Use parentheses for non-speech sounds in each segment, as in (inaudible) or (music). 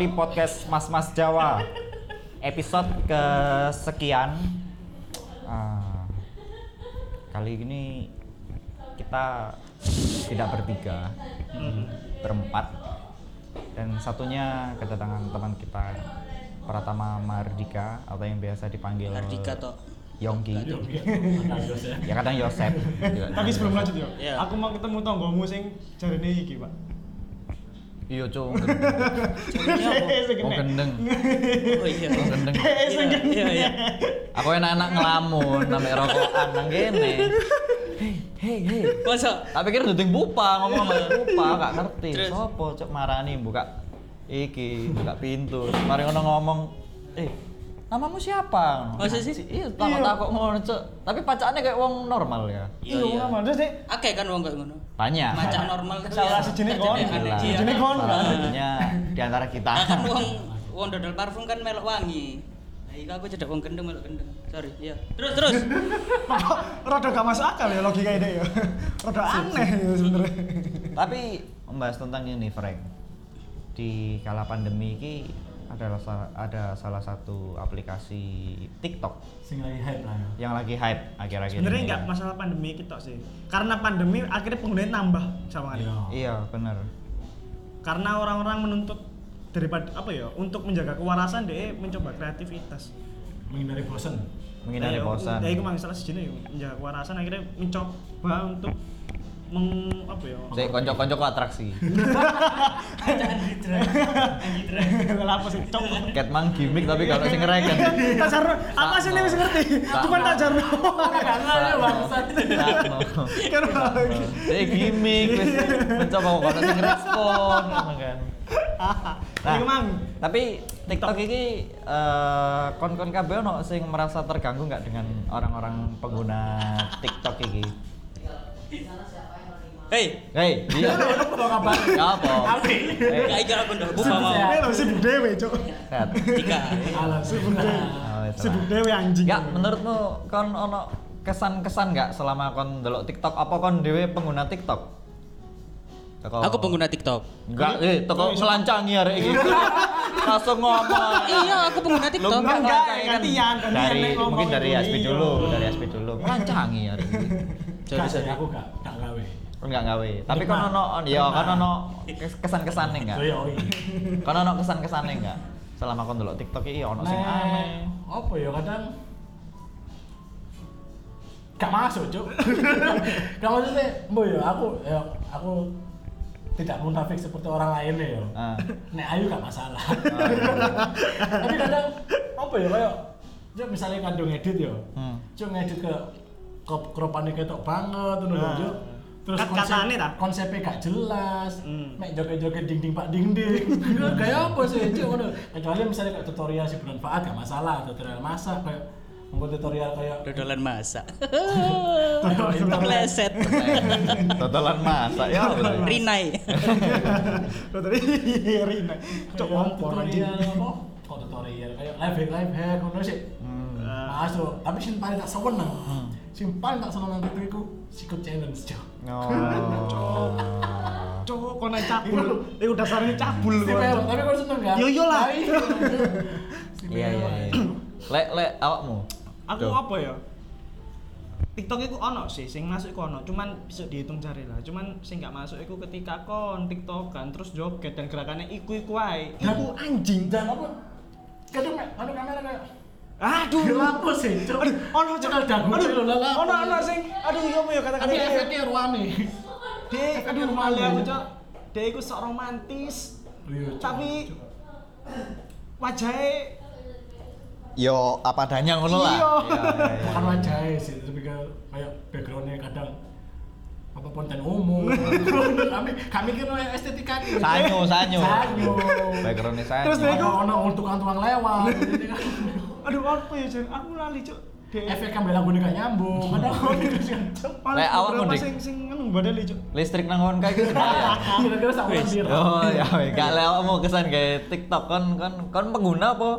di podcast Mas Mas Jawa episode kesekian. Ah, kali ini kita tidak bertiga, berempat, dan satunya kedatangan teman kita Pratama Mardika atau yang biasa dipanggil Mardika toh. Yongki. ya kadang Yosep. juga. Tapi sebelum lanjut yo, Iya. aku mau ketemu tonggomu sing jarene iki, Pak. Iya? (laughs) Sing Oh gendeng. (laughs) Oh iya. Oh gendeng. Iya, iya, iya. Aku enak-enak ngelamun sampe rokokan nang kene. Hei, hei, hei. Masa? Tak pikir duding pupa ngomong sama pupa gak ngerti. Sopo cok marani buka iki, buka pintu. Mari ngono ngomong, "Eh, namamu siapa?" Masa sih? Iya, takut-takut ngono cok. Tapi pacaannya kayak wong normal ya. Iya, iya. Iya, Terus Dik, Akeh kan wong kayak ngono. Banyak. Macam normal tapi Salah ya, sejenis tak kon. Iya. Sejenis kon. Salah satunya di antara kita. Nah, kan wong wong dodol parfum kan melok wangi. Nah, iki aku cedak wong gendeng melok gendeng. Sorry, iya. Terus terus. (laughs) rada gak masuk akal ya logika ide ya. (laughs) Rada aneh ya sebenarnya. Tapi membahas tentang ini Frank. Di kala pandemi ini adalah ada salah satu aplikasi TikTok sing lagi hype lah ya. yang lagi hype akhir-akhir Sebenarnya ini. enggak masalah pandemi kita sih. Karena pandemi akhirnya penggunanya nambah sama Iya. Iya, benar. Karena orang-orang menuntut daripada apa ya untuk menjaga kewarasan deh mencoba kreativitas Menghindari bosan. Menghindari bosan. ya itu masalah sejenis ya menjaga kewarasan akhirnya mencoba untuk meng apa ya Saya konco-konco ku atraksi. (laughs) apa sih cok. Cat mang gimmick tapi kalau sing ngereken. Tajarno apa sih ini bisa ngerti? Cuma Tajarno Sakno. kan lagi Saya gimmick wis mencoba kok sing respon kan. Nah, mang. tapi TikTok ini eh, kon-kon kabeh ono sing merasa terganggu nggak dengan orang-orang pengguna TikTok ini? Hei, Hei, dia. Apa kabar? Ya apa? Hei, gak ikut aku ndak buka mau. ini sibuk dewe. Tiga. Alah, sibuk dewe Oh, sibuk dewe anjing Enggak, menurutmu kon ono kesan-kesan nggak selama kon delok TikTok? Apa kon dhewe pengguna TikTok? Teko- Aku pengguna TikTok. Enggak, eh toko ngelancangi arek iki. (laughs) Langsung ngomong. Iya, aku pengguna TikTok. enggak Enggak, gantian, gantian dari mungkin dari Aspi iya. dulu, dari Aspi dulu. Ngelancangi iki. Sorry, Gak sih, sorry. aku gak gak gawe. Enggak gawe. Tapi kon ono ya kon ono kes- kesan-kesane enggak? Iya, oh iya. Kon ono kesan-kesane enggak? Selama kon delok TikTok iki ono sing Nah, aneh. Apa ya kadang gak masuk, Cuk. (laughs) Gak maksudnya, mbok ya aku ya aku tidak munafik seperti orang lain ya. Ah. Nek ayu gak masalah. Tapi kadang apa ya kayak Cuk misalnya kandung edit ya. Hmm. Cuk ngedit ke ke keropane ketok banget ngono lho, Nah. Terus Kat- konsep, ta? konsepnya gak jelas. Hmm. Mek joget-joget ding-ding pak ding-ding. (laughs) kayak apa sih, Cuk ngono. Kecuali misalnya kayak tutorial si bermanfaat gak masalah, tutorial masak kayak membuat tutorial kayak Dodolan masak. kayak Terleset. Totalan masak ya. Rinai. lo tadi Rina cok anjing tutorial apa? Kok tutorial kayak live hack live hack ngono sih. Hmm. Masuk, tapi sing paling tak seneng. Sing paling tak seneng nang itu iku Secret Challenge, Cuk. Oh. cok kok naik cabul itu dasarnya cabul Si tapi kau seneng gak? Yo, yo lah. Iya. Si (laughs) Iya iya iya. Lek lek awakmu. aku apa ya TikTok itu ono sih, sing masuk iku ono, cuman bisa dihitung jari lah. Cuman sing gak masuk iku ketika kon TikTok kan terus joget dan gerakannya iku iku ae. Iku anjing. Dan apa? Kadang anu kamera kayak Aduh, apa sih? Aduh, ono cok. Cekal dagu, Aduh, ono apa ono sih? sing aduh iya apa ya kata-kata Tapi ini. efeknya ruame. Dek, aduh malu aku cok. Dek iku sok romantis. Iya. Tapi wajahnya Yo apa adanya ngono lah. Iya. Iya, iya, bukan wajahnya sih, tapi kayak kayak backgroundnya kadang apa konten umum. (laughs) kami kami kira estetika. Sanyo, sanyo. Sanyo. Backgroundnya sanyo. Terus dia Ono ono untuk tukang-tukang lewat. Kan aduh apa ya Jen? Aku lali cok. Efek kamera gue gak nyambung. Kadang aku Cuk. Ono Lek awak mudik. sing sing anu badal cok. Listrik nang kon kae ya. (laughs) Kira-kira sama Wis. sendiri. Oh ya, weh. gak lek awakmu kesan kayak TikTok kon kon kon pengguna apa?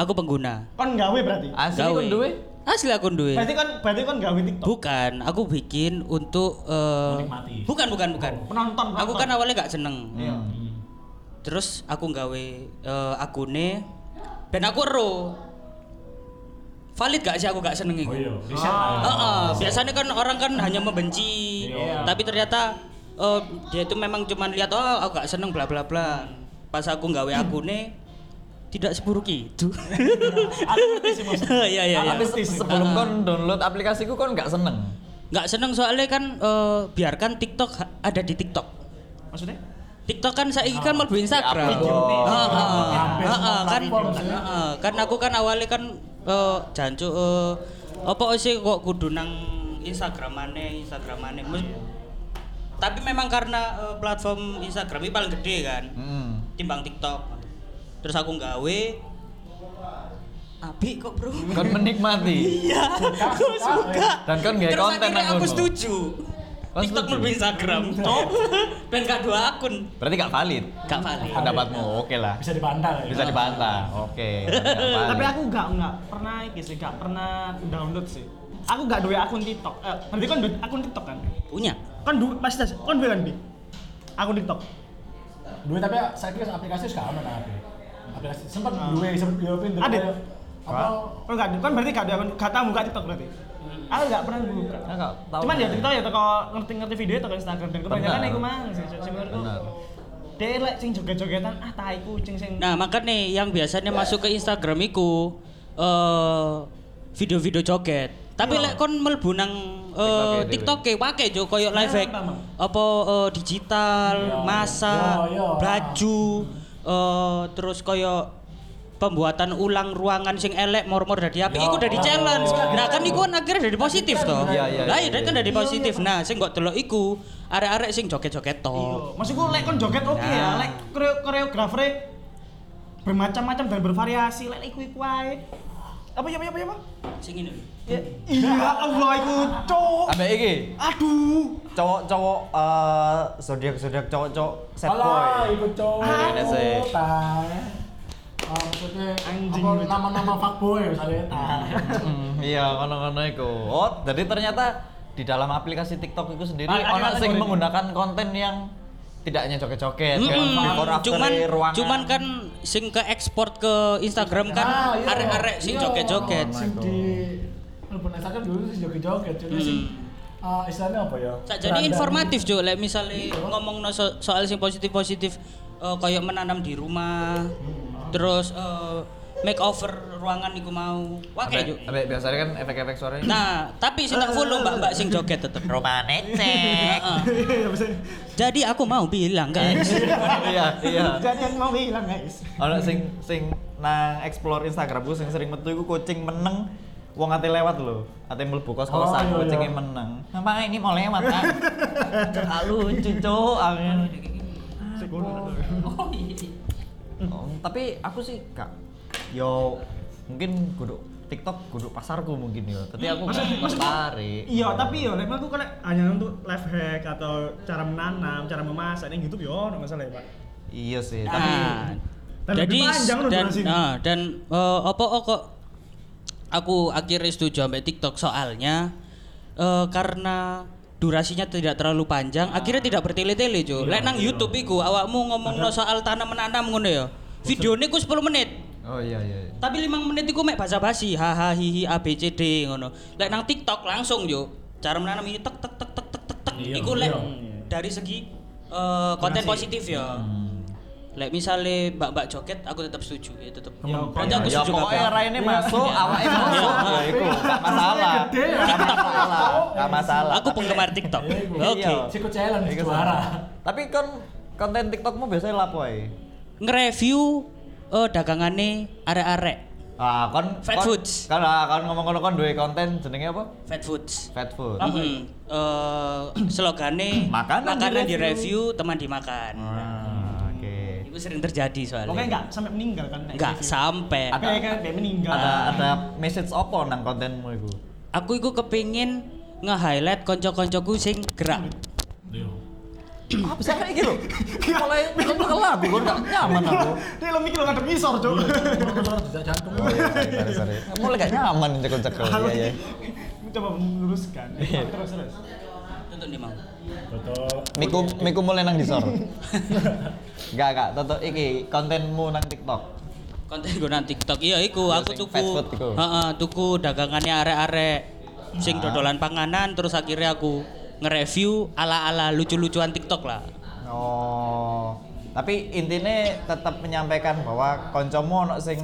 Aku pengguna. Kon gawe berarti. Asli Gawe. kon duwe? Asli aku duwe. Berarti kon berarti kon gawe TikTok. Bukan, aku bikin untuk eh, Menikmati. bukan bukan bukan. Penonton. Aku kan awalnya gak seneng. Hmm. terus aku nggawe eh, akune ben aku ero valid gak sih aku gak seneng Oh iku iya, lah. ya. Heeh, biasanya kan orang kan hanya membenci, Iya. tapi ternyata eh, dia itu memang cuman lihat oh aku gak seneng bla bla bla. Pas aku nggawe akune tidak seburuk itu. Aku ngerti sih maksudnya. (laughs) Iya iya iya. Tapi se- sebelum kon download aplikasiku kon nggak seneng. Nggak seneng soalnya kan eh, biarkan TikTok ada di TikTok. Maksudnya? TikTok kan saya kan mau Instagram. Heeh, Hampir heeh, semua kan heeh, kan aku kan awalnya kan eh, jancu eh, apa sih kok kudu nang Instagramane Instagramane. Tapi memang karena eh, platform Instagram ini paling gede kan Hmm. timbang TikTok. Terus aku nggawe Abi kok bro? Kon menikmati. (laughs) iya aku suka. Dan nggak terus konten akhirnya nang aku setuju TikTok lebih Instagram (laughs) Cok. ben gak dua akun Berarti gak valid. gak valid Pendapatmu oke lah. Bisa dibantah ya. Bisa dibantah. Oke. valid. Tapi aku nggak nggak pernah iki sih, nggak pernah download sih. Aku nggak duwe akun TikTok. Eh, berarti kan akun TikTok kan? punya Kan duwe pasti tas. Kan duwe kan bi? Akun TikTok. Dua tapi saya kira aplikasi sekarang mana. Aplikasi sempat dua sempat dua pintu. Ada? Apa? Kan nggak kan berarti nggak ada akun nggak tahu buka TikTok berarti. Aku nggak pernah buka. Aku nggak tahu. Cuman ya TikTok ya toko ngerti-ngerti video toko Instagram dan kebanyakan iku mang sih. Benar. Dia lek sing joget-jogetan ah tai kucing sing Nah, makanya yang biasanya masuk ke Instagram iku eh video-video joget. Tapi lek kon mlebu nang eh, TikTok e wake jo koyo live hack. Apa, Mang? Apa eh, digital, Iya. Iya, iya. baju, eh, terus koyo pembuatan ulang ruangan sing elek mor-mor dari api iku dari challenge. Nah, kan iku kan akhirnya dari positif toh. Iya, iya, Lah iya, iya kan iya. dari positif. Nah, sing kok delok iku arek-arek sing joget-joget Iya. toh. Maksudku lek kon joget oke ya, Nah. lek koreo koreografer bermacam-macam dan bervariasi, lek iku iku ae. Apa ya apa ya apa ya? apa? Sing ini. Ya, iya Allah iku cok. Ambek iki Aduh. cowok-cowok eh zodiak zodiak cowok-cowok set Alah, boy. ikut cowok. Ini maksudnya Anjing, lucu. nama-nama fuckboy misalnya. Tai. (laughs) Hmm, iya ngono-ngono iku. Oh, jadi ternyata di dalam aplikasi TikTok itu sendiri Ah, ono sing menggunakan konten yang tidak hanya joget-joget, kayak before after cuman ruangan. cuman kan sing ke ekspor ke Instagram kan Ah, iya. arek-arek sing Iya. joget-joget. Sing di Melbourne Instagram dulu sih joget-joget, jadi sing ah, istilahnya apa ya? Sa- Jadi informatif Jo, lek misalnya ngomong so soal sing positif-positif eh, kayak menanam di rumah, terus eh, makeover ruangan iku mau. Wake Jo. Ambek ambek biasanya kan efek-efek suaranya. Nah, tapi sing tak follow mbak-mbak sing joget tetep. bisa. Jadi aku mau bilang guys. iya, iya. Jadi yang mau bilang guys. Ono sing sing nang explore Instagramku sing sering metu iku kucing meneng wong ate lewat lho. Ate mlebu kos-kosan Oh, iya, iya. meneng. Nampak ini mau lewat kan. (laughs) Gak lucu, Cuk. Oh iya. Tapi aku sih gak yo mungkin kudu TikTok kudu pasarku mungkin ya. Tapi aku maksudku- tertarik. Iya, tapi yo lek aku kalau hanya untuk life hack atau cara menanam, cara memasak yang YouTube yo enggak masalah ya, Pak. Iya sih, tapi Nah, Dan jadi panjang loh dan durasinya. nah, dan eh, apa oh, kok aku akhirnya setuju sampai TikTok soalnya eh, karena durasinya tidak terlalu panjang, akhirnya tidak bertele-tele, Jo. Lek nang YouTube iku awakmu ngomongno soal tanam menanam ngono ya. Videone ku 10 menit. Oh iya iya. iya. Tapi 5 menit iku mek basa-basi, haha hihi a b c d ngono. Lek nang TikTok langsung yo. Cara menanam ini tek tek tek tek tek tek tek. Iya, Iku lek iya. dari segi eh, konten positif ya. Hmm. Lek misalnya mbak-mbak joget, aku tetap setuju, ya tetap. Ya, Berarti aku Ya setuju pokoknya kabeh. raine masuk, awake masuk, ya iku gak masalah. Ya. Gak masalah, gak masalah. Aku penggemar TikTok. Oke. Sikut challenge juara. Tapi kon konten TikTokmu biasanya lapo ae? Nge-review eh dagangane arek-arek Ah, kon Fat kon- foods. Kan ah, kon ngomong-ngomong kon duwe konten jenenge apa? fat foods. Fat food. Mm eh slogane (clears throat) Makanan makanan di di-review. review, teman dimakan. Ah, oke. Itu sering terjadi soalnya. Pokoknya enggak sampai meninggal kan. nek Nggak review. sampai. Tapi kan dia meninggal. Ada ada message apa nang kontenmu iku? Aku iku kepingin nge-highlight konco-koncoku sing gerak. Iya. Ah, bisa kayak gitu. Mulai mulai lagu kon gak nyaman aku. Dia lo mikir lo ngadep ngisor, Cuk. Motor jejak jantung. Oh iya, sorry. Mulai gak nyaman cekel-cekel. Iya, iya. Coba meluruskan. Iya. Terus terus. tutup nih mau. Betul. Miku miku mulai nang disor. Enggak, enggak, toto iki kontenmu nang TikTok. konten gue nang TikTok iya iku Iya, aku tuku heeh tuku dagangannya arek-arek sing Ah. dodolan panganan terus akhirnya aku nge-review ala-ala lucu-lucuan TikTok lah Oh. Tapi intinya tetap menyampaikan bahwa koncomu ono sing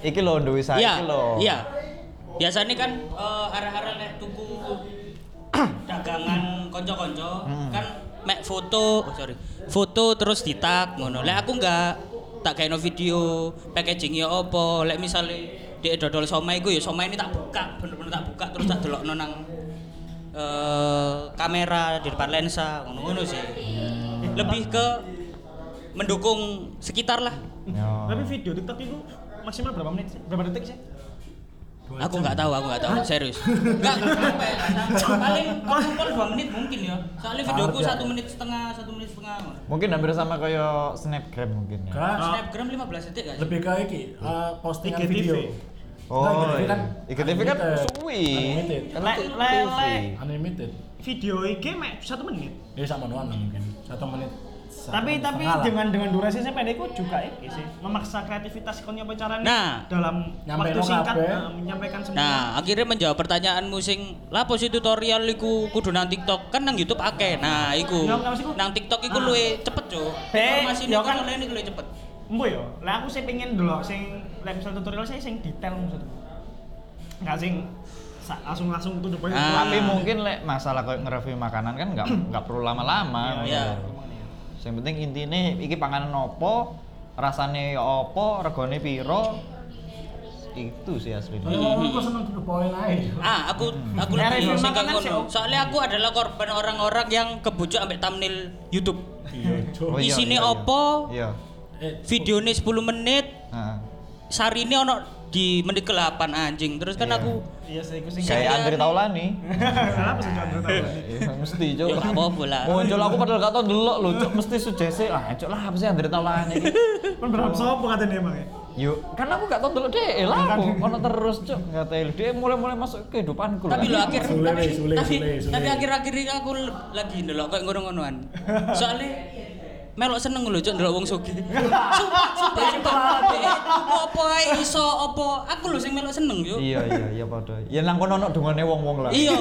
iki lho duwe saya iki lho. iya biasanya kan eh, arek-arek nek tuku (clears throat) dagangan konco-konco Hmm. kan mek foto oh sorry foto terus ditak ngono lek aku enggak tak kayak video packaging ya opo lek misalnya dia dodol somai iku ya somai ini tak buka bener-bener tak buka terus tak delok nang eh kamera di depan lensa ngono-ngono sih lebih ke mendukung sekitar lah Yo. Tapi video TikTok itu maksimal berapa menit sih? Berapa detik sih? Aku nggak tahu, aku nggak tahu, serius. Nggak nggak sampai, paling maksimal dua menit mungkin ya. Soalnya videoku Harga. satu menit setengah, satu menit setengah. Mungkin hampir sama kayak snapgram mungkin ya. Enggak, Snapgram 15 detik gak sih? lebih ke iki eh, postingan IGTV. video. Oh, Enggak, IGTV kan iya. IGTV kan unlimited. suwi. Unlimited. Kan le. Unlimited. Video IG mek satu menit. Ya sama doang lah mungkin. Satu menit. satu tapi menit tapi dengan dengan durasinya pendek itu juga iki sih memaksa kreativitas konnya caranya Nah. dalam waktu singkat eh, menyampaikan semua. Nah, akhirnya menjawab pertanyaanmu sing lah posisi tutorial iku kudu nang TikTok kan nang YouTube akeh. Nah, iku. Ya. Nang TikTok iku Ah. luwe cepet, Cuk. Informasi ya ini kan. luwe cepet. Embo yo, lah aku sih pengen dulu sing lek misal tutorial saya sing detail maksudku. Enggak sing langsung langsung tuh depan. Ah. Tapi mungkin lek masalah kayak nge-review makanan kan nggak nggak perlu lama-lama. Iya. Yang penting intinya iki panganan opo, rasane ya opo, regane piro. Itu sih aslinya. Oh, aku seneng the point aja. Ah, aku aku Nah, lebih ngono. Om. Soalnya aku adalah korban orang-orang yang kebujuk ambek thumbnail YouTube. Iya, Cuk. Oh, iya, Isine iya, iya. opo? Iya. Eh, Videonya 10 menit, Heeh. Sari ini ono di menit ke-8 anjing. Terus kan Iya. aku Iya sih iku sing Kayak Iya, Andri nih. Taulani. Kenapa sih tahu? Iya, mesti cok. Ya, nggak apa-apa lah. Muncul aku padahal gak tau delok lho, cok mesti sugesti. Ah, cok lah apa sih Andri Taulani iki? Kan berapa sopo katanya emang ya? Yuk, kan aku gak tau delok dhek lah aku. Ono terus cok, gak tahu. Dia mulai-mulai masuk ke kehidupanku. tapi lo akhir tapi, tapi, akhir-akhir ini aku lagi ndelok kayak ngono-ngonoan. (laughs) Soalnya melok seneng lho cok ndelok wong sugih. Sumpah, sumpah, Apa ae iso apa? Aku lho sing melok seneng yo. Iya, iya, iya padha. Ya nang kono ono dungane wong-wong lah. Iya.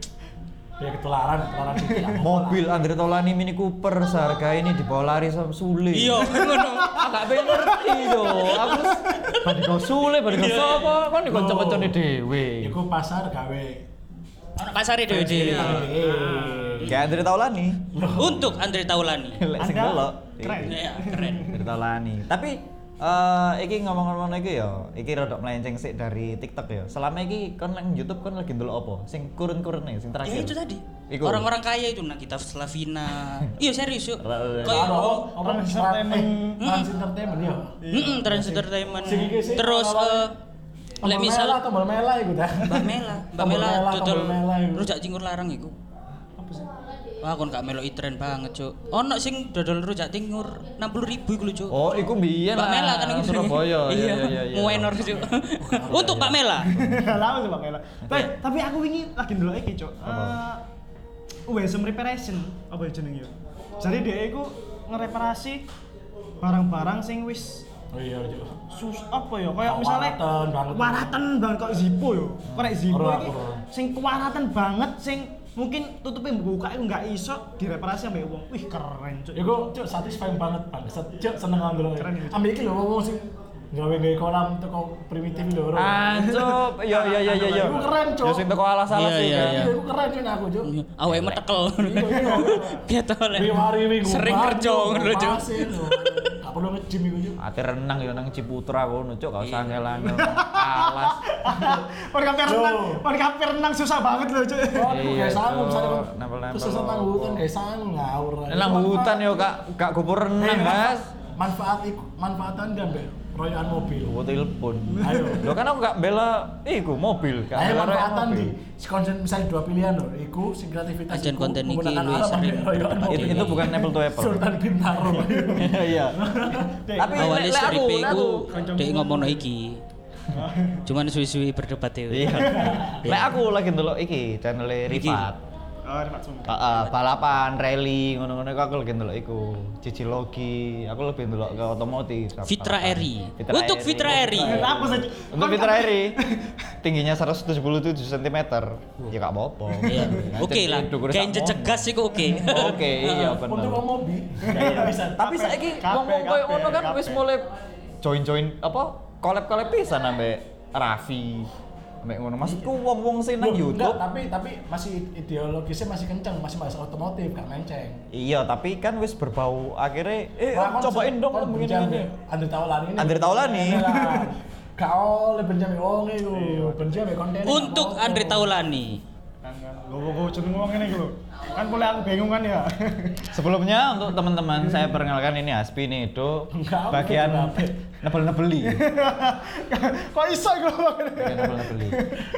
(laughs) ya ketularan, ketularan dikit. Mobil Andri Taulani Mini Cooper seharga ini dibawa lari sama Sule. Iya, ngono. Agak pengen ngerti yo. Aku badi kau Sule, badi kau sapa? Kon di kanca-kancane dhewe. Iku pasar gawe. Ono pasare dhewe-dhewe. Kayak Andri Taulani. Untuk Andre Taulani. (laughs) Lek sing delok. keren. Iya, keren. Andri Taulani. Tapi eh iki ngomong-ngomong iki ya, iki rada melenceng sik dari TikTok ya. Selama iki kon nang YouTube kon lagi ndelok apa? Sing kurun-kurune sing Ya terakhir. itu tadi. Orang-orang kaya itu Nagita Slavina. (laughs) Iya serius yuk. Kayak Apa? oh, Apa? Trans Entertainment. Eh, Trans Entertainment ya. Mm Trans Entertainment. Iki sih, Terus eh lek misal Mela, tombol mela iku dah. Mbak Mela, Mbak Mela Mela, dodol rujak cingur larang iku. Wah, kon gak melok tren banget, Cuk. Ono sing dodol rujak cingur 60.000 iku lho, Cuk. Oh, iku biyen Mbak lah. Mela kan iku Surabaya. (laughs) Iya, iya, iya. iya. Muenor, Cuk. Untuk Mbak Mela. (laughs) Lalu sih Pak Mela. Tapi tapi aku wingi lagi ndelok iki, Cuk. Eh USM Reparation apa ya jenenge yo. Jadi dia iku ngereparasi barang-barang sing wis Oh iya, Cuk. sus apa ya kayak Oh, misalnya waratan banget. waratan banget kok Zippo yo korek Zippo Ora, iki sing kewaratan banget sing mungkin tutupin buka itu nggak iso direparasi sampai wong wih keren cuk Iku cuk satisfying banget bangsat. Cuk seneng ndelok. Keren ya, Cuk. Ambil iki lho wong sing gawe-gawe kolam teko primitif lho. Bro. Ancup. Iya, iya, iya, iya, iya. Iku keren, Cuk. Ya sing teko Iya, sih iya, kan. iya. Iya, iku keren cuk aku, Cuk. Awake metekel. Iya, iya. (laughs) Gitu lek. Riwari minggu. Sering kerja ngono, Cuk. Gak perlu nge-gym iku, Cuk. Ate renang ya nang Ciputra kono, cuk, gak usah angel-angel. Alas. (laughs) Pon kafe renang pon kafe renang susah banget loh cuk Oh, Iya, sanggup misalnya Nempel-nempel. terus nang hutan gak sanggup ngawur. Nang hutan yo gak gak gubur renang, Eh, Mas. Manfaat iku, manfaatan dia mbak royokan mobil. Gua telepon. Ayo. Lo kan aku gak bela iku mobil, gak Ayo manfaatan di si konten misalnya dua pilihan loh, iku sing kreativitas Ajan iku konten iki luwih sering. Itu itu bukan apple to apple. Sultan Bintaro. (laughs) Iya. Tapi Awalnya lek iku dek ngomongno iki. Cuman suwi-suwi berdebat ya. Iya. Lek aku lagi ndelok iki channel. Rifat. Oh. Heeh, balapan, rally, ngono-ngono iku aku lebih ndelok iku. Cici aku lebih ndelok ke otomotif. Fitra. Eri. Fitra Untuk Fitra Eri. Apa sih? Untuk Fitra Eri tingginya 177 cm. Ya gak apa-apa. Iya. Oke lah. Kayak jecegas iku oke. Oke, iya bener. Untuk ngomong mobi. Ya bisa. Tapi saiki ngomong koyo ngono kan wis mulai join-join apa collab-collab pisan ambek Raffi. Ambek ngono. Maksudku wong-wong sing nang Loh, enggak, YouTube. tapi tapi masih ideologisnya masih kenceng, masih bahas otomotif, gak menceng. Iya, tapi kan wis berbau akhirnya eh Wah, kon cobain dong begini benjam ini. ya. Andre Taulani ini. Andre Taulani. Gak oleh benjam ya wong iku. Iya. Benjam ya konten. Untuk Andre Taulani. Kan kan. Gue jeneng ngomong ini lho. Kan boleh aku bingung kan ya. Sebelumnya untuk teman-teman saya perkenalkan ini Aspi nih itu bagian? Nebel-nebeli. (laughs) Kok iso iku bagian nebel-nebeli.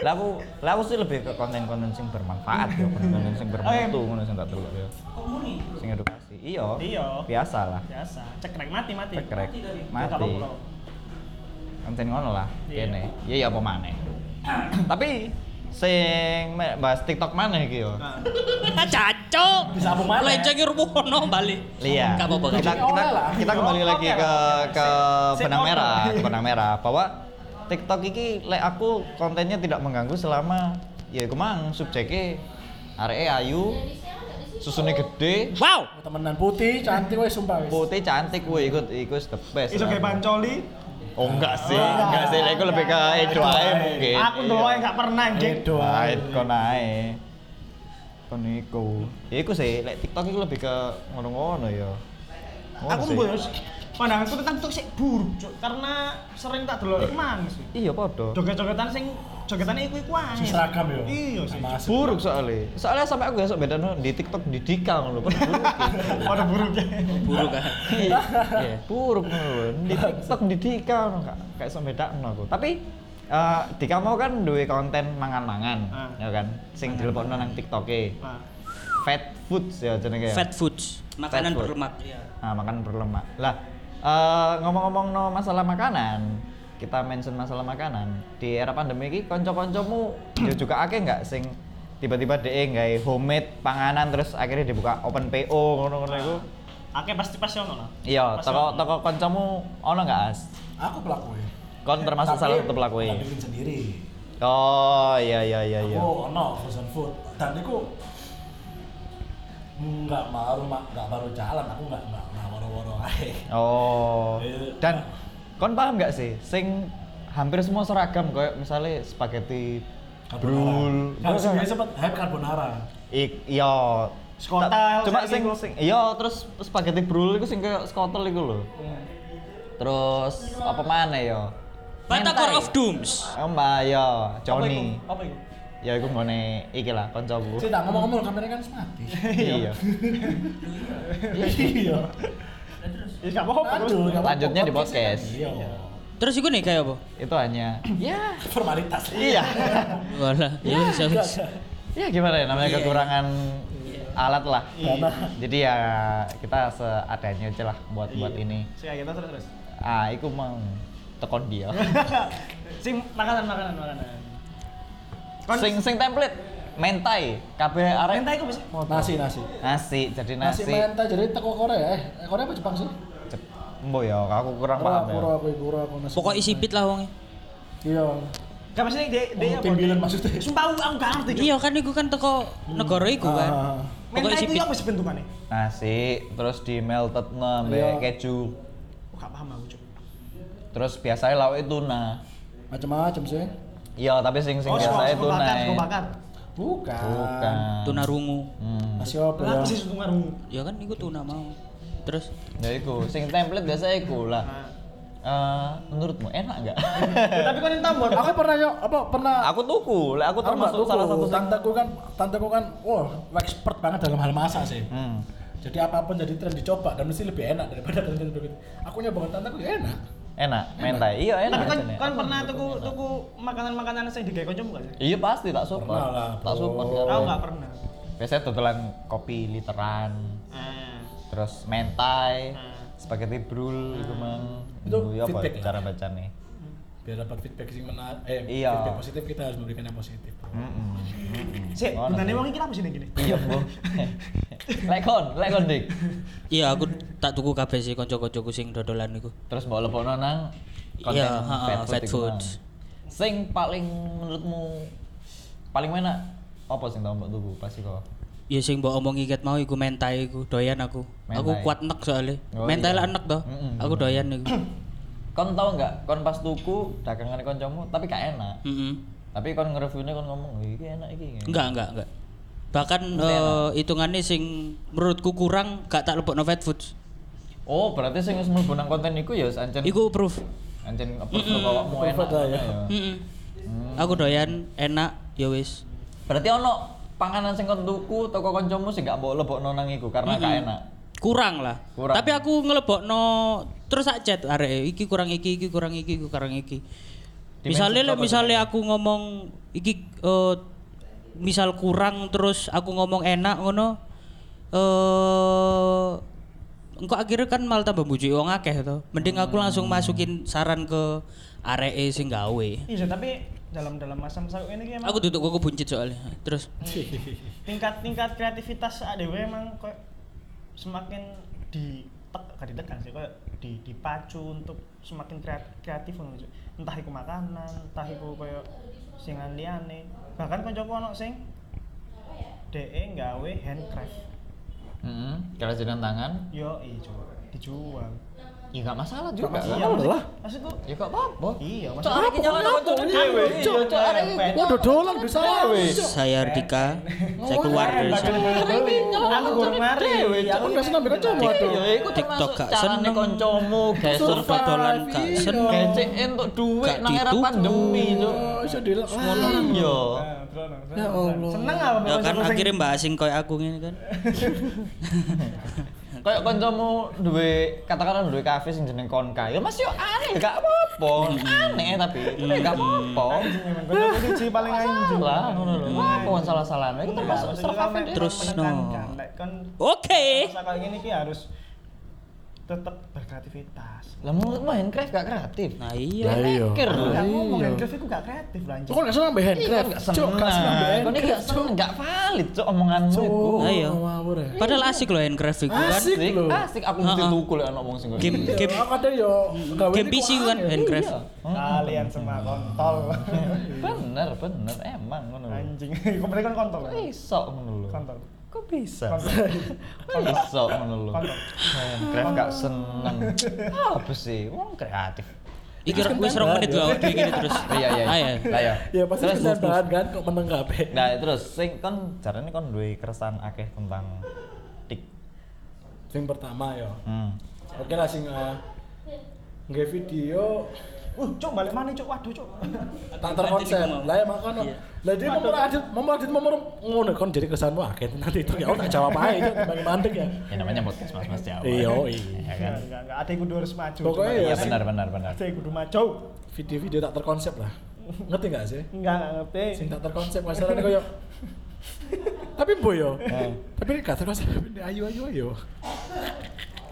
Lah aku lah aku sih lebih ke konten-konten sing bermanfaat ya, konten-konten sing bermutu ngono sing tak delok ya. Sing edukasi. Iya. Iya. Biasa lah. Biasa. Cekrek mati mati. Cekrek. Mati. Konten ngono lah Iya. kene. Iya ya apa maneh. Tapi sing bahas TikTok mana iki yo? Nah, Caco. Disambung mana? Rumono balik. Iya. Enggak apa-apa. Kita, kita, kita kembali lagi ke ke benang merah, (laughs) ke benang merah bahwa TikTok iki lek aku kontennya tidak mengganggu selama ya iku mang subjeknya areke ayu, susunya gede, Wow. temenan putih, cantik wes sumpah wes. putih cantik kuwi ikut ikut the best. iso lah. kayak pancoli. Oh enggak sih, Oh, enggak sih, lek iku lebih ke Edo ae mungkin. Aku ndelok enggak pernah anjing. Edo. Nah, kon ae. Iku. Ya iku sih, lek TikTok iku lebih ke ngono-ngono ya. Ngono Aku sih. mbok pandanganku tentang TikTok sih buruk, Cuk. Karena sering tak delok iku mang sih. Iya padha. Joget-jogetan sing jogetane iku iku ae. Seragam yo. Iya sih. Buruk soalnya soalnya sampai aku besok beda di TikTok di Dika ngono pun buruk Pada buruk ya. Buruk kan. iya buruk ngono di TikTok di Dika ngono kak kayak sama beda aku tapi eh, Dika mau kan duwe konten mangan-mangan Ah. ya kan sing dilebokno nang TikTok e Nah, fat foods ya jenenge Fat foods. Makanan food. berlemak. Iya. nah makan berlemak lah eh, ngomong-ngomong no masalah makanan kita mention masalah makanan di era pandemi ini konco-koncomu ya (clears throat) juga akeh nggak sing tiba-tiba DE nggak homemade panganan terus akhirnya dibuka open PO ngono-ngono itu Akeh pasti pasti ono lah. iya toko ono. toko koncomu ono nggak as Aku pelaku ya. Kon termasuk Tapi salah satu pelaku tak bikin sendiri. oh iya iya iya iya Aku ono frozen food. Dan itu nggak baru nggak baru jalan. Aku nggak nggak nggak woro-woro aja. oh (laughs) Iya. dan kon paham nggak sih sing hampir semua seragam kayak misalnya spaghetti brul Kan sih sempat hype carbonara. Ik, iya. Skotel, Cuma sing iku. sing iya terus spaghetti brul iku sing kayak skotel iku lho. Terus apa mana ya? Batagor of Dooms. Oh, Mbak ya, Johnny. Apa iku? Ya iku nggone iki lah kancaku. Sih tak ngomong-ngomong kameranya kan mati. Iya. Iya. Ya enggak apa-apa. Lanjutnya di podcast. Iya. Terus iku nih kayak apa? Itu hanya ya Formalitas. iya. Walah, ya bisa. Enggak, ya gimana ya namanya Iya. kekurangan alat lah. Jadi ya kita seadanya aja lah buat buat ini. Sih kita terus terus. Ah, iku mau tekon dia. (laughs) Sing makanan makanan makanan. Kon sing sing template mentai kabeh arek Mentai iku bisa. nasi nasi. nasi jadi Nasi nasi, mentai jadi teko Korea eh. Eh, Korea apa Jepang sih? Cep, Embo ya aku kurang paham ya aku Korea, aku nasi. Pokok isi pit lah wongnya. Iya. Gak maksudnya dia dia Oh, timbilan maksudnya. Sumpah aku aku gak ngerti. Iya kan iku kan teko negara iku kan. Ah. Pokok Mentai isi itu pit. apa sih bentukannya? nasi terus di melted ambek Iya. keju Aku gak paham aku cuk. Terus biasanya lauk tuna Macam-macam sih. iya tapi sing sing Oh, biasa sego tuna bakar, bakar. Bukan. bukan Tuna rungu. hmm. Nasi apa ya? Sih sutung karung? Ya kan iku tuna mau. Terus ya iku sing template biasa iku lah. Eh, menurutmu enak nggak? Ya, tapi kan yang tambah. Aku pernah yo apa pernah aku tuku, lah aku termasuk tuku. salah satu tanteku kan tanteku kan wah expert banget dalam hal masak sih. hmm. Jadi apa pun jadi tren dicoba dan mesti lebih enak daripada (laughs) tren tren Aku nyoba tanteku ya enak. Enak mentai iya enak Tapi kan nih. kan pernah tuku tuku makanan-makanan sing digawe kancamu gak sih? iya pasti tak support Pernah lah, tak bro. support Aku kan. gak pernah. biasanya tutulan kopi literan Ah. terus mentai Hmm. spaghetti brul itu mang Itu feedback cara bacanya Biar dapat feedback sing menarik, eh Iya. feedback positif kita harus memberikan yang positif. Mm-mm. Mm-mm. Sik, Ngono gunane sih. wong iki apa sih ning kene? Iya, Bu. Lek kon, lek kon dik. Iya, aku tak tuku kabeh sih kanca-kancaku sing dodolan iku. Terus mbok lebokno nang konten Iya, fat food. Sing paling menurutmu paling enak apa sing tau mbok tuku pasti kok. Ya sing mbok omongi ket mau iku mentai iku, doyan aku. Aku Mentai. kuat nek soalnya. Oh, mentai iya. lah enek toh. Mm-mm, Aku bener. doyan iku. (coughs) Kon tau nggak? Kon pas tuku dagangan kancamu tapi gak enak. Heeh. Tapi kon nge-reviewnya kon ngomong, "Wih, iki enak iki." Enggak, enggak, enggak. Bahkan eh, hitungannya sing menurutku kurang gak tak lebokno fat food. Oh, berarti sing wis mlebu nang konten iku ya wis ancen Iku proof. ancen apa awakmu enak. Lah ya. ngono Heeh. Hmm. Aku doyan, enak, ya wis. Berarti ono panganan sing kon tuku toko kancamu sing gak mbok lebokno nang iku karena gak enak. Kurang lah. Kurang. Tapi aku ngelebokno terus sak chat arek iki kurang iki, iki kurang iki, iki kurang iki. Misalnya misalnya aku ngomong iki eh, misal kurang terus aku ngomong enak ngono eh engko akhirnya kan malah tambah bujuk wong akeh to. Mending aku langsung masukin saran ke areke sing gawe. Iya, tapi dalam dalam masa-masa ini ki emang Aku tutup kok buncit soalnya. Terus tingkat tingkat kreativitas ADW emang kok semakin di gak ditekan sih kayak di dipacu untuk semakin kreatif, kreatif entah iku makanan entah iku koyo sing liyane. Bahkan kancaku ono sing DE gawe handcraft Heeh. Kerajinan tangan. yo ijo dijual Ya gak masalah juga. masalah. kan? iya maksud- lah. maksudku Ya gak apa-apa. iya Cok maksudku arek iki nyalano koncone dhewe. Iya, cok arek iki. Waduh dolan bisa Dewe. saya Ardika, saya keluar dari beli. aku gurung mari Dewe, aku gak senang beda cowok. Ya iku TikTok termasuk gak seneng. kancamu geser Survive, dodolan gak seneng. Gecek entuk duit Gak nang era pandemi, cok. Oh, iso. Iya. Nah, Brono, Ya. Allah. seneng apa Ya kan akhirnya mbak asing koyo aku ngene kan. (laughs) Kayak kancamu duwe katakanlah duwe kafe sing jeneng Konka. Ya Mas yo aneh gak apa-apa. Aneh tapi gak apa-apa. Emang kancaku siji paling anjing Lah ngono lho. Apa kon salah-salahan? Iku termasuk kan deh. Terus, no. kan Oke. masa kayak gini ki harus tetap berkreativitas. Lah menurutmu handcraft gak kreatif? Nah iya. Ya iya. Ngomong Iya. handcraft itu gak kreatif lah anjing. Kok gak senang behen Iya, craft? gak gak senang seneng. Kau ini gak seneng, gak valid cok omonganmu Cok, itu. Ayo. ngawur ya. Padahal asik loh handcraft itu kan. Asik. Asik, lho. asik aku mesti tuku lek ana wong sing Game Iya, game aku ada yo gawe game PC kan aneh. handcraft. Kalian semua kontol. Bener, bener, emang ngono anjing. (laughs) Kok mereka kan kontol. Iso ngono lho? Kontol. Kok bisa? Kok iso ngono lho? Gak seneng. Apa sih? Wong kreatif. Iki wis rong menit lho awake gini terus. (laughs) Iya, iya. Ayo. Lah ya. Ya pasti Terus, banget kan kok meneng kabeh. Nah, terus sing kon jarane kon duwe keresahan akeh tentang tik. Sing pertama yo. Hmm. Oke lah sing uh, nge video Uh, cok balik mana cok? Waduh cok. tak terkonsep. Lah ya makanya. Iya. Lah dia mau adit, mau adit mau ngono kon jadi kesanmu akeh nanti itu ya tak jawab aja itu bang mandek ya. Ya namanya podcast Mas Mas Jawa. Iya, iya. Ya Enggak, kan? enggak, enggak. Ada yang kudu harus maju. Pokoknya Cuma Iya ya, benar benar benar. Ada yang kudu maju. Video-video tak terkonsep lah. Ngerti gak sih? Enggak, enggak ngerti. Sing tak terkonsep masalahnya koyo tapi boyo. Eh. Tapi ini gak terkonsep ini ayo ayo ayo.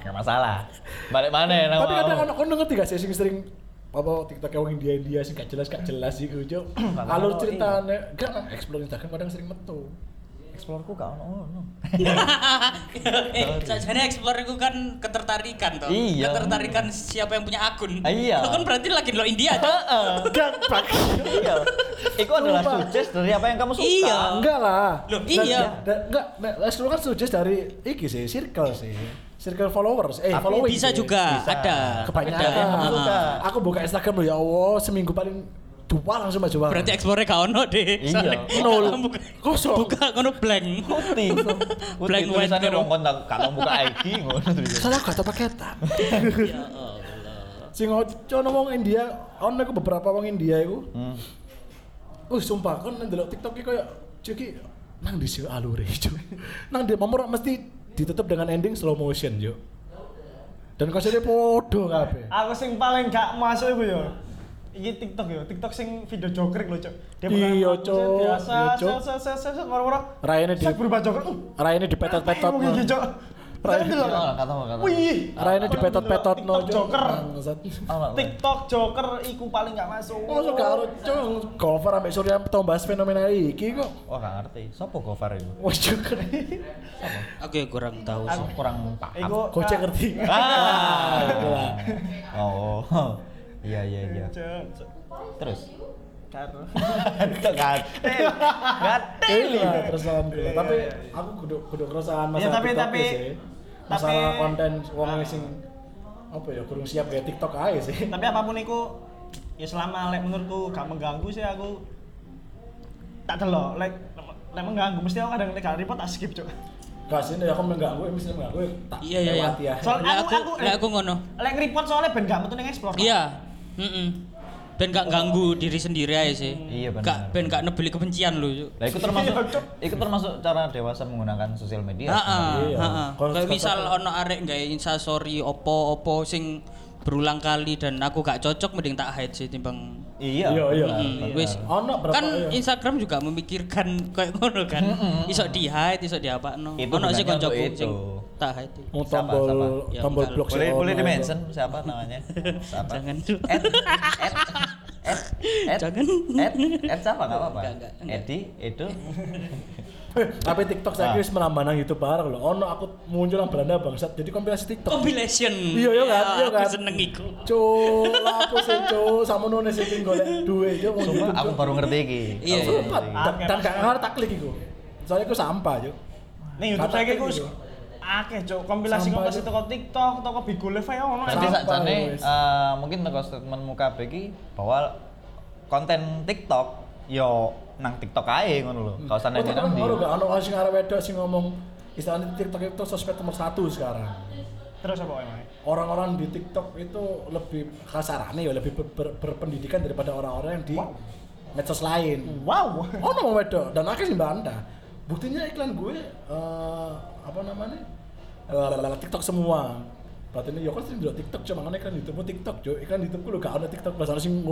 Enggak masalah. Balik mana nama. Tapi kadang ono kon ngerti gak sih sering apa TikTok yang India India sing gak jelas gak jelas iku cuk. Alur ono, ceritane gak nang explore Instagram kadang sering metu. Explore-ku gak ono ono. (laughs) Eh, sajane explore itu kan ketertarikan toh. Iya. Ketertarikan siapa yang punya akun. Ah, iya. Lo kan berarti lagi lo India. Cok. Heeh. Iya. Itu adalah suggest dari apa yang kamu suka. Iya. Enggak lah. Loh, Nah, iya. da- enggak, nah, explore kan suggest dari iki sih, circle sih. Circle followers, eh Tapi following. Bisa juga, Bisa. ada. Kebanyakan. Ada. yang kamu Ah. Aku buka Instagram lo ya Allah, seminggu paling dua langsung maju banget. Berarti explore gak ono deh. Iya. Soalnya Nol. kamu buka, Kosong. buka ngono blank. Putih. Blank white tulisannya gitu. wong kontak gak mau buka IG ngono tulisannya. Salah kata paketan. Ya Allah. Sing cono wong India, ono iku beberapa wong India iku. Hmm. Uh, sumpah kon ndelok TikTok iki koyo cuki nang di sio alure cuk. Nang di nomor mesti ditutup dengan ending slow motion, Juk. Dan konsepnya podo kabeh. Aku sing paling gak masuk iku yo. Iki TikTok yo, TikTok sing video jokrek lho, Cok. Dia Iya, Cok. biasa, Iya, Cok. set set set set ngoro-ngoro. Raine di berubah jokrek. Uh, raine dipetot-petot. Kayak gini, Cok. Oh. Wih, Raine dipetot-petot no TikTok Joker. Oh, TikTok Joker iku paling gak masuk. Oh, so gak harus cung cover ambek Surya Tombas fenomena iki kok. Wah, gak ngerti. Sopo Gofar itu? Wes Joker. Aku ya kurang tahu sih. Aku kurang paham. Iku Gojek ngerti. (laughs) Ah. Oh. (laughs) Iya, iya, iya. Terus. Karo. Itu gatel. Gatel. Iya, keresahan gue. Tapi aku kudu kudu keresahan Ya, masalah tapi- TikTok tapi- sih. Masalah tapi- konten wong sing apa ya kurang siap kayak TikTok aja sih. Tapi apa pun iku ya selama lek menurutku gak mengganggu sih aku tak delok lek lek mengganggu mesti aku kadang lek gak report tak skip cuk. Gak sih, ya aku mengganggu, mesti mengganggu tak Iya iya iya. ya. Soal- Lek aku- aku aku- aku ngono. Lek report soalnya ben gak metu ning explore. Iya. Heeh. Ben gak ganggu diri sendiri aja sih. Iya, benar. Gak ben gak nebeli kebencian lu. Lah itu termasuk Iya, itu termasuk cara dewasa menggunakan sosial media. Heeh, Iya. heeh. Kalau Kayak misal ono arek gawe instastory opo-opo sing berulang kali dan aku gak cocok mending tak hide sih timbang Iya. Iya, iya. Mm, wis. Ono berapa kan iya. Instagram juga memikirkan (laughs) kayak ngono kan. Iso di hide, iso di apa no. Itu Ono sih itu. sing tak hide. Mau tombol siapa? Ya, tombol blok Boleh boleh ono. di mention siapa namanya? Siapa? Jangan dulu. Ed, Ed, (laughs) Ed, Ed, Jangan. Ed, Ed siapa nggak apa-apa? Enggak, enggak. Edi, Edo. Eh, Tapi TikTok saya Ah. kira menambah nang YouTube bareng loh. Ono aku muncul nang Belanda bangsat. Jadi kompilasi TikTok. Compilation. Iya, iya kan, iya kan. Aku seneng iku. Cuk, lapo sih cuk, sama nune sing golek duwe cuk. Sumpah aku baru ngerti iki. Iya, Aku iya. ngerti. Dan gak ngarep tak klik iku. Soalnya iku sampah cuk. Ning YouTube saya iku gitu. akeh cuk kompilasi kompilasi toko TikTok, toko Bigo Live ae ono. Sampah, sakjane eh, mungkin teko statement muka iki bahwa konten TikTok yo nang TikTok ae ngono lho. Kau sana Oh, nang ono gak ono sing arep wedok sing ngomong istilahnya TikTok itu sosmed nomor satu sekarang. Terus apa emang? Orang-orang di TikTok itu lebih kasarannya ya lebih ber- ber- berpendidikan daripada orang-orang yang di medsos lain. Wow. Oh no wedok dan akhirnya sih bantah. Buktinya iklan gue eh, apa namanya Eh, TikTok semua. Berarti ini ya kan sering TikTok cuma kan iklan YouTube TikTok jo iklan YouTube gue gak ada TikTok bahasa sing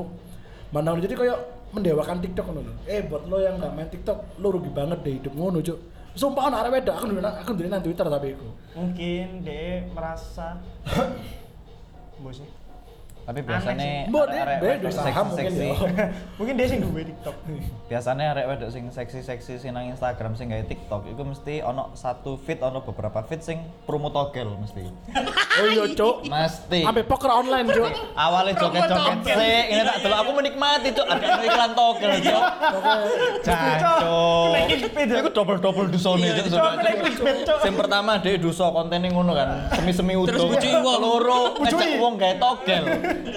mana jadi kayak mendewakan TikTok ngono. Eh buat lo yang gak main TikTok lo rugi banget deh hidup ngono cuk. Sumpah ana arek wedok aku dulu aku dulu nang Twitter tapi iku. Mungkin dia merasa (laughs) Mbok sih. Tapi biasanya sih. Beda wedok saham mungkin seksi-seksi. ya. (laughs) Mungkin dia sing duwe TikTok. Biasanya arek wedok sing seksi-seksi sing nang Instagram sing gawe TikTok itu mesti ono satu feed ono beberapa feed sing promo togel mesti. (laughs) Oh iya cuk. Mesti. Sampai poker online cuk. Awalnya joget-joget sih, ini tak dulu aku menikmati cuk, ada iklan togel cuk. Cacuk. Kena clickbait ya. Iku double-double dusone Iya, cuk. Cuk. Sing pertama dia duso kontennya ngono kan, semi-semi utuh. Terus bujui wong. Loro Bujui. wong gawe togel.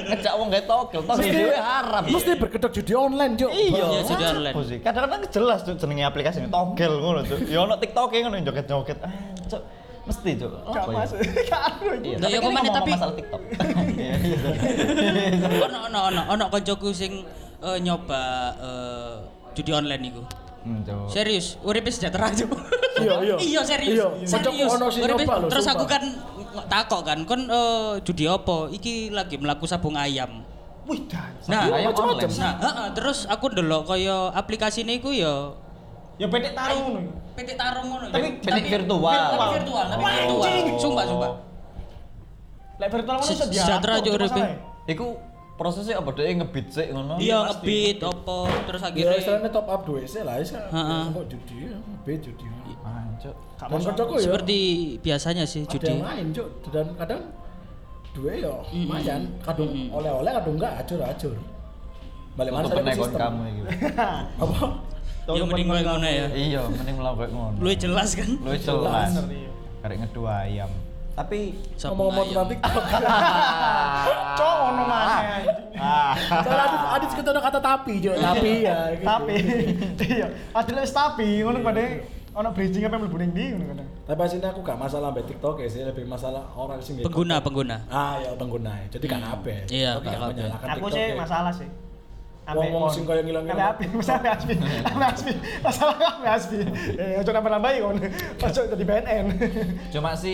Ngejak wong gawe togel, togel Mesti- dhewe haram. Mesti berkedok judi online cuk. Iya, Iya, judi online. Kadang-kadang jelas tuh jenenge aplikasi ini togel ngono tuh. Ya ono TikTok ngono joget-joget. Ah, Cuk. Mesti, Cuk. Gak ya? masuk. (laughs) Gak. Iya, tapi ya kan ke mana, tapi- masalah TikTok. (laughs) Iya, iya. ono ono ono ono koncoku sing eh, nyoba eh, judi online iku. Hmm, Cuk. Serius, uripe sejahtera aja. Iya, iya. (laughs) Iya, serius. Iya, serius. Uripe- Terus aku kan takok kan, kon eh, judi apa? Iki lagi melaku sabung ayam. Wih, dan. Nah, ayam macam-macam. nah, heeh, terus aku ndelok kaya aplikasi ini iku ya Ya petik tarung ngono. PT Tarung ngono. Tapi- ya. tapi virtual. Tapi virtual, tapi virtual. Sumpah, sumpah. Lek virtual ngono sejahtera aja uripe. masalahnya. Iku prosesnya apa deh ngebit sih ngono? Iya, ngebit apa terus Ya akhirnya istilahnya top up duit sih lah, istilahnya. Heeh. Kok judi ya, bet judi. Gak Dan kocokku ya, seperti biasanya sih ada judi. yang main cuk, dan kadang duit ya lumayan, kadang oleh-oleh, kadang enggak acur-acur. Balik mana saya nekon sistem. kamu iki. (laughs) Apa? Ya mending koyo ngono ya. Iya, mending melakukan ngono. Lu jelas kan? Lu jelas. Karek ngedua ayam. Tapi Ngomong-ngomong tentang TikTok. (laughs) Cok ono mana anjing. Ah. Soalnya adit, adit kita ada kata tapi, cuk. Tapi ya. gitu. Tapi (laughs) iya, ada wis tapi ngono pada ono bridging apa mlebu ning ndi ngono kadang. Tapi sini aku gak masalah mbak TikTok ya sih, lebih masalah orang sih. Pengguna, pengguna. Ah ya pengguna, jadi kan apa? Iya, Tapi gak menyalahkan Aku sih ya. masalah sih. Wong-wong sing kaya ngilang-ngilang. Ame api, masalah Aspi. Ame Aspi. Masalah ame Aspi. Eh, ojo nambah-nambahi kon. Ojo jadi BNN. Cuma sih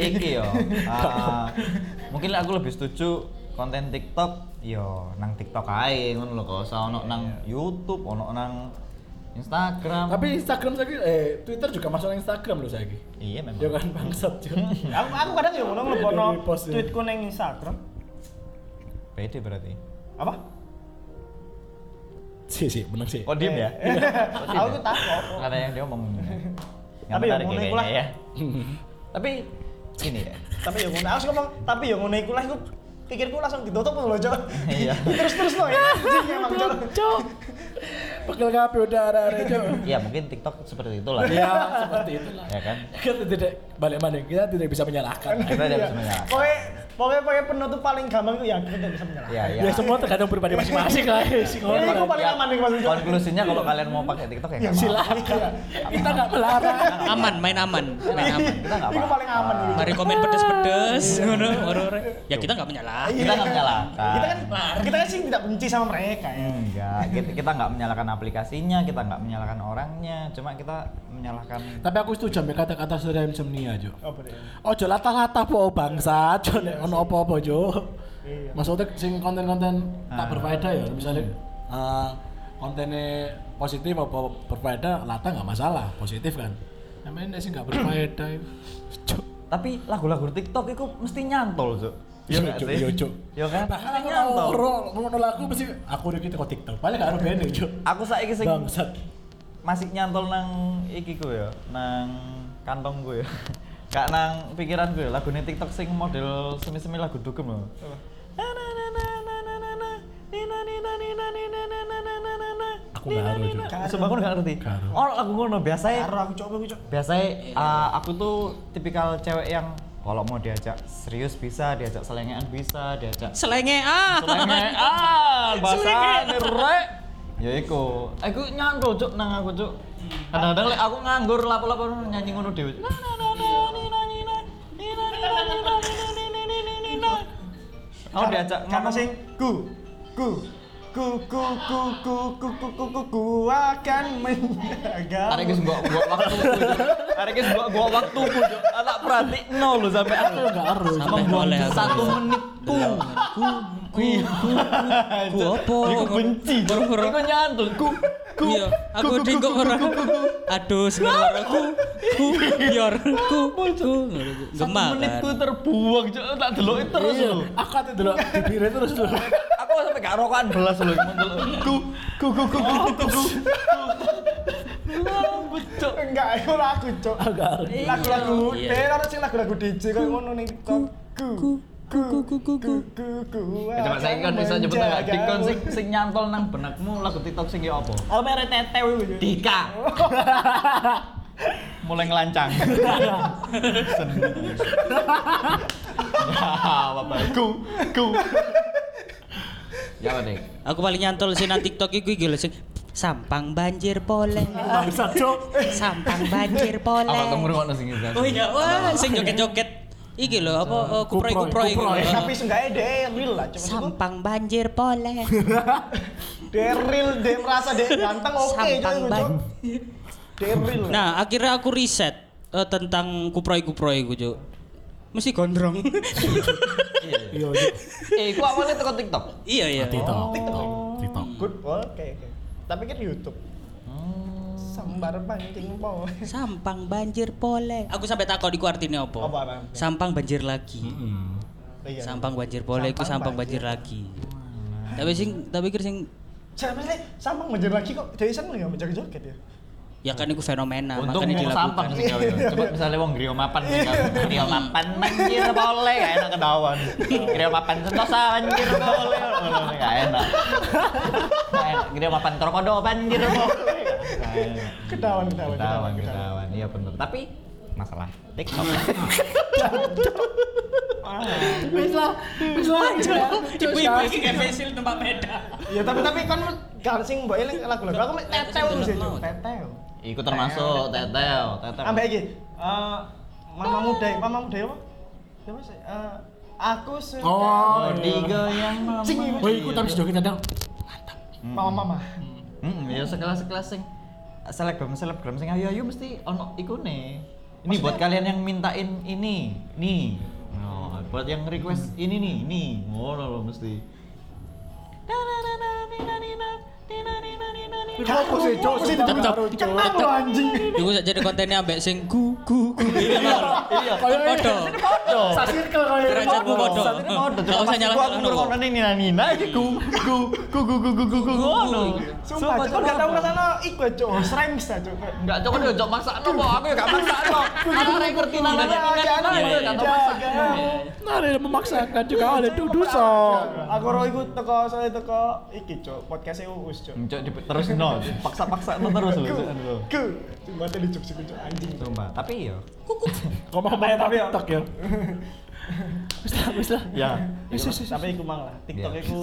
iki yo. ah, mungkin aku lebih setuju konten TikTok yo nang TikTok ae ngono lho kok ono nang YouTube, ono nang Instagram. Tapi Instagram saya eh Twitter juga masuk Instagram loh saya iya memang. Ya kan bangsat juga. (laughs) aku aku kadang ya ngono ngelebono Dari post ya. tweetku nang Instagram Pede berarti. apa Sih sih, bener sih. Oh diem ya? (laughs) aku tuh takut Karena yang dia ngomong. Tapi ya menarik ngono lah. ya. Tapi gini ya. tapi ya ngono aku ngomong tapi ya ngono iku lah iku pikirku langsung ditutup loh cok Iya. (laughs) terus terus loh ya (laughs) anjing emang cok. Pegel ada ada cok. Ya mungkin TikTok seperti itulah. Ya, seperti itulah. Ya kan? Kita tidak balik mana kita tidak bisa menyalahkan. Kita tidak Iya. bisa menyalahkan. Pokoknya pokoknya pokoknya penutup paling gampang itu ya kita bisa menyalahkan Ya, ya. Ya semua tergantung pribadi masing-masing lah. Si Ini aku paling Ya, aman nih mas Cok. Konklusinya kalau kalian mau pakai TikTok ya Ya. Silakan. Kita nggak melarang. Aman, main aman, main aman. Kita nggak apa-apa. paling aman nih Mari komen pedes-pedes, ngono. Ya kita nggak menyalah. Kita nggak menyalahkan. kita kan kita kan sih tidak benci sama mereka ya Enggak, kita, kita nggak menyalahkan aplikasinya, kita nggak menyalahkan orangnya, cuma kita menyalahkan Tapi aku setuju sama kata-kata sudah insomnia Jo. apa deh Ojo latah-latah po bangsa, Jo ono apa-apa Jo. Iya. Maksudnya sing konten-konten tak Ah. berfaedah ya, misalnya eh, kontennya positif apa berfaedah latah nggak masalah, positif kan. Namanya sih nggak berfaedah. Jo. Tapi lagu-lagu TikTok itu mesti nyantol, Cuk. Iya Jo, sih? iya, Jo. Iya kan? Bahkan Mesti aku nyantol. ro ngono lagu mesti aku udah kita kok TikTok. Paling gak ada band Jo. Aku saiki sing Bangsat. masih nyantol nang iki ku ya, nang kantongku ya. Gak nang pikiranku ya, lagu TikTok sing model semi-semi lagu dugem loh. Aku nggak haru, Jo. Sumpah aku nggak ngerti. Oh lagu ngono biasanya Karo aku coba aku coba biasanya uh, aku tuh tipikal cewek yang kalau mau diajak serius bisa, diajak selengean bisa, diajak Selenge ah. selengean bahasa Selengean. rek. Ya iku, aku nyantol cuk nang aku cuk. Kadang-kadang lek aku nganggur lapo-lapo nyanyi ngono dhewe. Aku diajak ngomong sing ku ku ku ku ku ku ku ku ku ku ku akan menjaga Arek wis mbok waktuku. Cuk. Arek wis mbok mbok waktuku cuk. Tak perhatikno lho sampai aku Nggak haru. Jo. Sampai membuang boleh aku. satu menitku. Ku ku ku ku apa? Iku benci. Baru-baru. Iku nyantol ku ku. Iya, aku dingkok ora. Aduh, sebenarnya ku ku biar ku ku Satu gemah menitku kan. terbuang. Tak deloki terus Iya, lho. aku ate delok bibirnya terus lho sampai gak rokokan belas. Ku ku ku ku ku ku. Enggak, lagu, Lagu-lagu, lagu-lagu DJ ngono ku. ku ku ku ku ku ku coba saya kan bisa nyebut dikon sing nyantol nang benakmu lagu tiktok sing ya apa oh mere tete dika mulai ngelancang seneng apa ku ku Jangan nih. Aku paling nyantol sih nanti TikTok itu gila sih. Sampang banjir pole. (laughs) Sampang banjir pole. Apa kamu ngrungokno nasi iki. Oh iya, wah sing joget-joget. Iki lho apa kuproy eh, kuproy tapi Tapi seenggaknya deh real lah cuma Sampang banjir pole. (laughs) Deril, real, merasa dia ganteng oke. Sampang banjir. deril. real. Nah, akhirnya aku riset uh, tentang kuproy kuproy gue Cuk. Mesti gondrong. (laughs) Iya, Jo. Eh, iku awalnya teko TikTok. iya, iya. TikTok. TikTok. TikTok. good oke oke tapi kan YouTube sambar pancing po Sampang banjir pole. Aku sampai takut iku artinya apa? Apa, apa? Sampang banjir lagi. Hmm. Iya. Sampang banjir pole iku Sampang sampang banjir lagi. Tapi sing tapi kira sing Siapa sih? Sampang menjer lagi kok. Jadi seneng ya menjaga joget ya. Ya kan iku fenomena Untung makanya mau dilakukan. sampang sih kau. Coba misalnya wong griyo mapan. Griyo mapan banjir boleh gak enak kedawan. Griyo mapan sentosa banjir boleh. Gak enak. Gak enak. Griyo mapan krokodo banjir boleh. Gak enak. Kedawan, kedawan, Kedawan. Iya bener. Tapi masalah TikTok. Wis lah, wis lah. Ibu-ibu iki kayak facial tempat beda. Ya tapi tapi kan kan sing mbok eling lagu-lagu aku mek sih Cuk. Iku termasuk tetel, tetel. Ambek iki eh mama muda, mama muda apa? Siapa sih? Eh aku suka Oh, digoyang mama. Sing iku. Woi, iku tapi joget kadang. mama-mama. Hmm, ya sekelas-sekelas sing selebgram selebgram sing ayu ayu mesti ono ikune. Ini buat kalian yang mintain ini, nih. Oh, buat yang request ini nih, nih. Ngono loh mesti. Iku apa sih, Cok? Sumpah Tetep. Kenapa anjing? Iku sak jadi kontennya ambek sing gu gu gu. Iya. Kayak Podo. Podo. Sasirkel kayak Derajatmu podo. Podo. Gak usah nyalah Aku ngrungokno ning Nina Nina iki ku ku ku ku ku ku ku ku ngono. Sumpah, Cok, kan gak tau ngrasakno iku ya, Cok. Srems ta, Cok. Enggak cok dia cok maksakno kok aku ya gak maksakno. Aku rek ngerti Nina Nina Iya, ya gak tau. Nah, yang memaksakan juga ada duduk so. Aku ro iku teko soalnya teko iki, Cok. Podcast Uus, Cok. Cok di- terus no, (laughs) paksa-paksa no terus. Cok, lho. Ku. Cuma tadi cuk cuk cuk anjing. Sumpah, tapi yo (laughs) Ngomong-ngomong Tapi- tapi- TikTok ya. Wis lah, wis lah. ya. Wis wis tapi iku mang lah. TikTok Iya. iku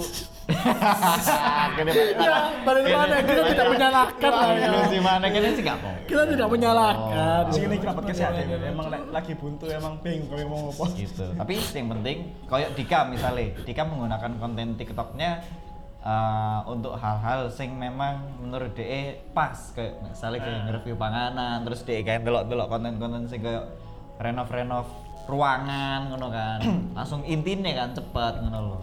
(laughs) Kene Ya, balik mana kita tidak menyalahkan lah ya. Ilusi mana kene sih gak apa. Kita tidak menyalahkan. di sini kita podcast ya. Emang lagi buntu emang bingung kalau mau ngopo. gitu tapi yang penting kayak Dika misalnya Dika menggunakan konten TikToknya eh, untuk hal-hal sing memang menurut DE pas kayak misalnya kayak nge-review panganan terus DE kayak delok-delok konten-konten sing kayak renov-renov ruangan ngono kan (clears throat) langsung intinya kan cepet ngono loh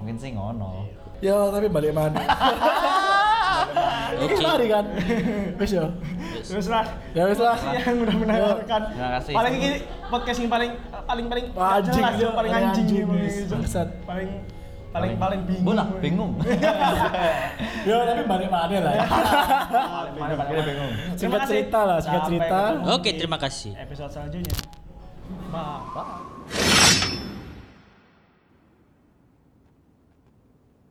mungkin sih ngono Ya, tapi balik mana? (laughs) Oke. Lari kan. Wis ya. Terus lah. Ya wis lah. yang udah mendengarkan. Terima kasih. Paling ini podcast yang paling paling paling anjing, paling Paling anjing anjing, gitu. wis. Bangsat. Paling paling paling bingung. bola bingung (laughs) Ya, tapi balik mana lah ya. (laughs) Paling paling bingung. Singkat cerita lah, singkat cerita. Oke, terima kasih. Episode selanjutnya. Bye.